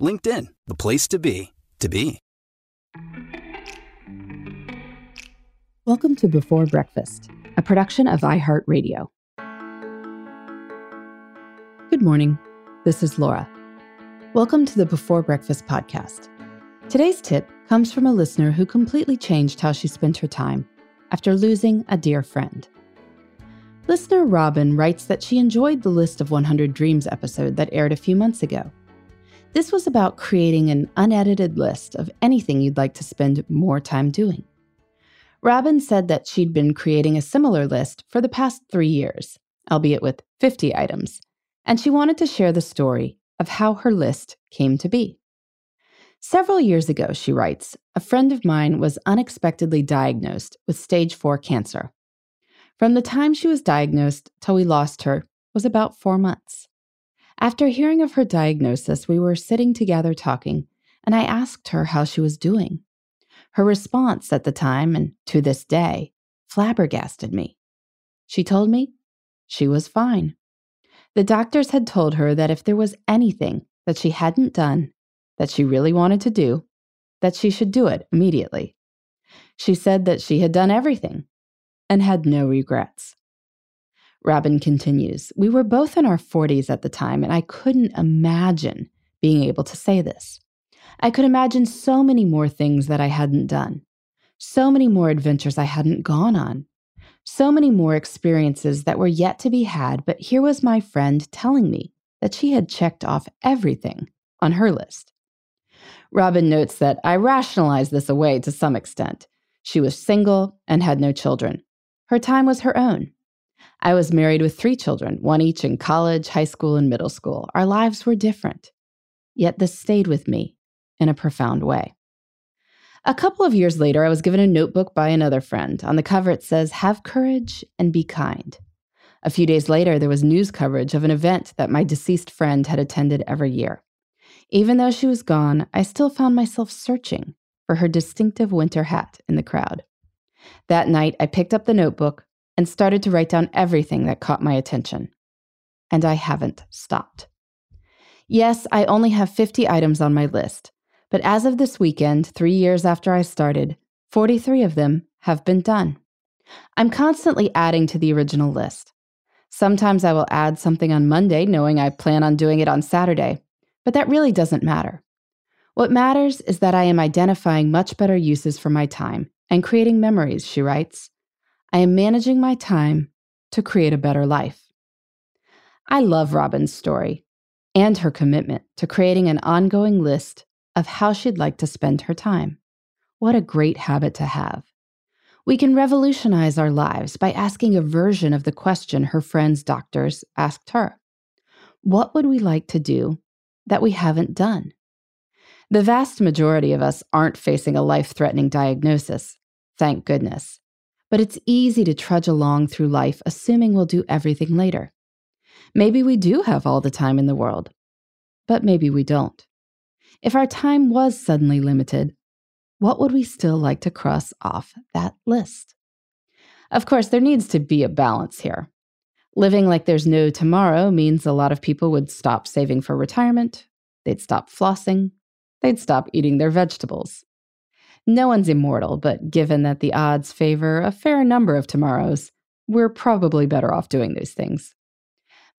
LinkedIn, the place to be, to be. Welcome to Before Breakfast, a production of iHeartRadio. Good morning. This is Laura. Welcome to the Before Breakfast podcast. Today's tip comes from a listener who completely changed how she spent her time after losing a dear friend. Listener Robin writes that she enjoyed the List of 100 Dreams episode that aired a few months ago. This was about creating an unedited list of anything you'd like to spend more time doing. Robin said that she'd been creating a similar list for the past three years, albeit with 50 items, and she wanted to share the story of how her list came to be. Several years ago, she writes, a friend of mine was unexpectedly diagnosed with stage 4 cancer. From the time she was diagnosed till we lost her was about four months. After hearing of her diagnosis, we were sitting together talking, and I asked her how she was doing. Her response at the time and to this day flabbergasted me. She told me she was fine. The doctors had told her that if there was anything that she hadn't done that she really wanted to do, that she should do it immediately. She said that she had done everything and had no regrets. Robin continues We were both in our 40s at the time, and I couldn't imagine being able to say this. I could imagine so many more things that I hadn't done, so many more adventures I hadn't gone on, so many more experiences that were yet to be had. But here was my friend telling me that she had checked off everything on her list. Robin notes that I rationalized this away to some extent. She was single and had no children. Her time was her own. I was married with three children, one each in college, high school, and middle school. Our lives were different. Yet this stayed with me in a profound way. A couple of years later, I was given a notebook by another friend. On the cover, it says, Have courage and be kind. A few days later, there was news coverage of an event that my deceased friend had attended every year. Even though she was gone, I still found myself searching for her distinctive winter hat in the crowd. That night, I picked up the notebook and started to write down everything that caught my attention. And I haven't stopped. Yes, I only have 50 items on my list, but as of this weekend, three years after I started, 43 of them have been done. I'm constantly adding to the original list. Sometimes I will add something on Monday, knowing I plan on doing it on Saturday, but that really doesn't matter. What matters is that I am identifying much better uses for my time and creating memories, she writes. I am managing my time to create a better life. I love Robin's story and her commitment to creating an ongoing list of how she'd like to spend her time. What a great habit to have. We can revolutionize our lives by asking a version of the question her friend's doctors asked her What would we like to do that we haven't done? The vast majority of us aren't facing a life threatening diagnosis, thank goodness. But it's easy to trudge along through life assuming we'll do everything later. Maybe we do have all the time in the world, but maybe we don't. If our time was suddenly limited, what would we still like to cross off that list? Of course, there needs to be a balance here. Living like there's no tomorrow means a lot of people would stop saving for retirement, they'd stop flossing, they'd stop eating their vegetables. No one's immortal, but given that the odds favor a fair number of tomorrows, we're probably better off doing those things.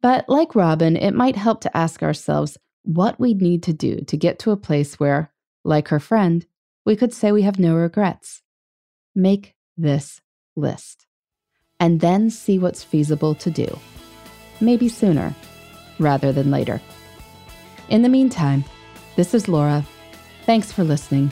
But like Robin, it might help to ask ourselves what we'd need to do to get to a place where, like her friend, we could say we have no regrets. Make this list and then see what's feasible to do. Maybe sooner rather than later. In the meantime, this is Laura. Thanks for listening,